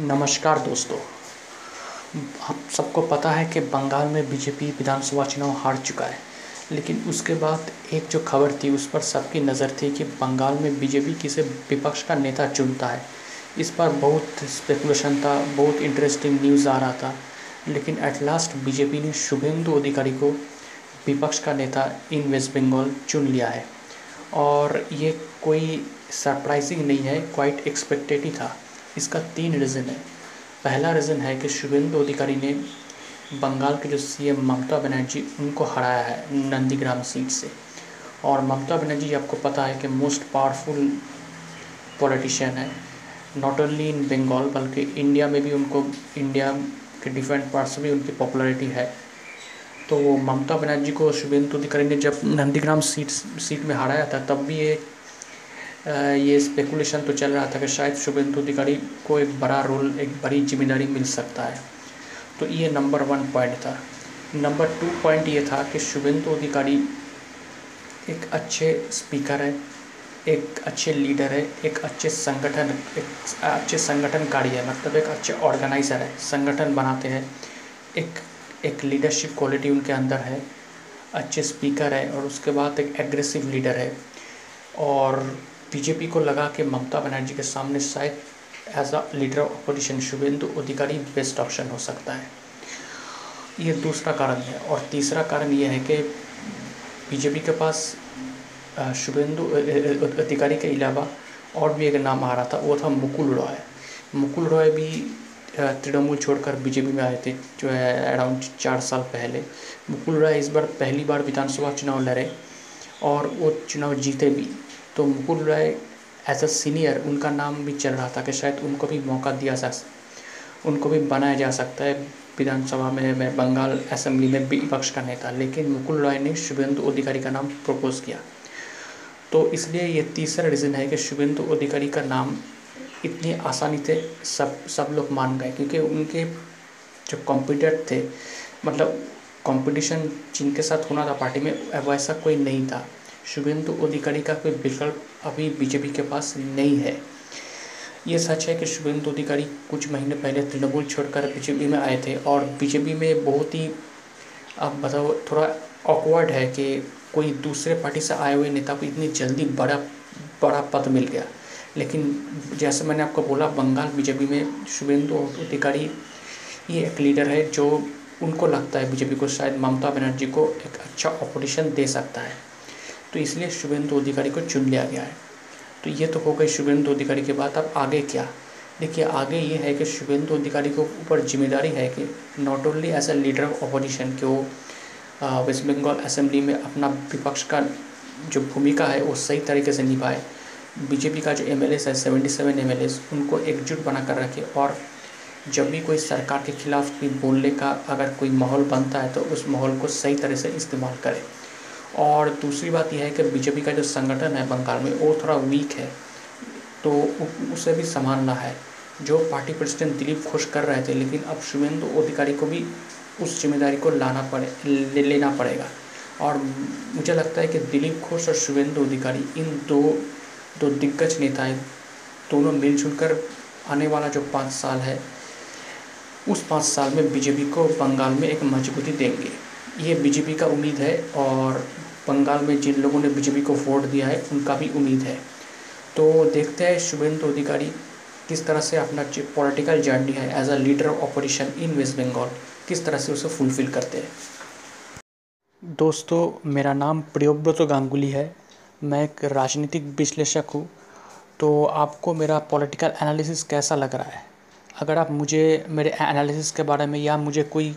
नमस्कार दोस्तों। आप सबको पता है कि बंगाल में बीजेपी विधानसभा चुनाव हार चुका है, लेकिन उसके बाद एक जो खबर थी उस पर सबकी नज़र थी कि बंगाल में बीजेपी किसे विपक्ष का नेता चुनता है। इस पर बहुत स्पेकुलेशन था, बहुत इंटरेस्टिंग न्यूज़ आ रहा था, लेकिन एट लास्ट बीजेपी ने शुभेंदु अधिकारी को विपक्ष का नेता इन वेस्ट बंगाल चुन लिया है। और ये कोई सरप्राइजिंग नहीं है क्वाइट एक्सपेक्टेड ही था। इसका तीन रीज़न है। पहला रीज़न है कि शुभेंदु अधिकारी ने बंगाल के जो सीएम ममता बनर्जी, उनको हराया है नंदीग्राम सीट से। और ममता बनर्जी आपको पता है कि मोस्ट पावरफुल पॉलिटिशियन है। नॉट ओनली इन बंगाल बल्कि इंडिया में भी उनको इंडिया के डिफरेंट पार्ट्स में भी उनकी पॉपुलैरिटी है। तो ममता बनर्जी को शुभेंदु अधिकारी ने जब नंदीग्राम सीट सीट में हराया था, तब भी ये ये स्पेकुलेशन तो चल रहा था कि शायद शुभेंदु अधिकारी को एक बड़ा रोल एक बड़ी ज़िम्मेदारी मिल सकता है। तो ये नंबर वन पॉइंट था। नंबर टू पॉइंट ये था कि शुभेंदु अधिकारी एक अच्छे स्पीकर है, एक अच्छे लीडर है, एक अच्छे संगठन, एक अच्छे संगठनकारी है मतलब एक अच्छे ऑर्गेनाइज़र है, संगठन बनाते हैं। एक एक लीडरशिप क्वालिटी उनके अंदर है, अच्छे स्पीकर है और उसके बाद एक एग्रेसिव लीडर है। और बीजेपी को लगा कि ममता बनर्जी के सामने शायद as a leader of opposition Suvendu Adhikari best option हो सकता है। ये दूसरा कारण है और तीसरा कारण ये है कि बीजेपी के पास शुभेंदु अधिकारी के अलावा और भी एक नाम आ रहा था, वो था मुकुल रॉय। मुकुल रॉय भी तृणमूल छोड़कर बीजेपी में आए थे, जो है अराउंड चार साल पहले। मुकुल रॉय इस बार पहली बार विधानसभा चुनाव लड़े और वो चुनाव जीते भी। तो Mukul Roy as a senior उनका नाम भी चल रहा था कि शायद उनको भी मौका दिया जा उनको भी बनाया जा सकता है विधानसभा में, मैं बंगाल असेंबली में विपक्ष का नेता। लेकिन मुकुल राय ने शुभेंदु अधिकारी का नाम प्रपोज किया। तो इसलिए ये तीसरा रीज़न है कि शुभेंदु अधिकारी का नाम इतनी आसानी से सब सब लोग मान गए, क्योंकि उनके जो कॉम्पिटर थे मतलब कंपटीशन जिनके साथ होना था पार्टी में, वैसा कोई नहीं था। शुभेंदु अधिकारी का कोई विकल्प अभी बीजेपी के पास नहीं है। ये सच है कि शुभेंदु अधिकारी कुछ महीने पहले तृणमूल छोड़कर बीजेपी में आए थे और बीजेपी में बहुत ही अब बताओ, थोड़ा ऑकवर्ड है कि कोई दूसरे पार्टी से आए हुए नेता को इतनी जल्दी बड़ा बड़ा पद मिल गया। लेकिन जैसे मैंने आपको बोला, बंगाल बीजेपी में शुभेंदु अधिकारी ये एक लीडर है जो उनको लगता है बीजेपी को शायद ममता बनर्जी को एक अच्छा ऑपोजिशन दे सकता है। तो इसलिए शुभेंदु अधिकारी को चुन लिया गया है। तो ये तो हो गई शुभेंदु अधिकारी के बाद, अब आगे क्या? देखिए, आगे ये है कि शुभेंदु अधिकारी के ऊपर ज़िम्मेदारी है कि not only as a leader of opposition के वो वेस्ट बंगाल असेंबली में अपना विपक्ष का जो भूमिका है, वो सही तरीके से निभाए। बीजेपी का जो एम एल है सेवेंटी सेवन एम उनको एकजुट बना कर रखे और जब भी कोई सरकार के खिलाफ कोई बोलने का अगर कोई माहौल बनता है तो उस माहौल को सही तरह से इस्तेमाल करें। और दूसरी बात यह है कि बीजेपी का जो संगठन है बंगाल में, वो थोड़ा वीक है तो उसे भी संभालना है। जो पार्टी प्रेसिडेंट दिलीप घोष कर रहे थे, लेकिन अब शुभेंदु अधिकारी को भी उस ज़िम्मेदारी को लाना पड़े, ले, लेना पड़ेगा। और मुझे लगता है कि दिलीप घोष और शुभेंदु अधिकारी, इन दो दो दिग्गज नेता हैं दोनों मिलजुल कर आने वाला जो पाँच साल है, उस पाँच साल में बीजेपी को बंगाल में एक मजबूती देंगे। ये बीजेपी का उम्मीद है और बंगाल में जिन लोगों ने बीजेपी को वोट दिया है, उनका भी उम्मीद है। तो देखते हैं शुभेंदु अधिकारी किस तरह से अपना पॉलिटिकल जर्नी है as a leader of opposition in West Bengal किस तरह से उसे फुलफ़िल करते हैं। दोस्तों, मेरा नाम प्रियोव्रत गांगुली है। मैं एक राजनीतिक विश्लेषक हूँ। तो आपको मेरा पॉलिटिकल एनालिसिस कैसा लग रहा है? अगर आप मुझे, मेरे एनालिसिस के बारे में या मुझे कोई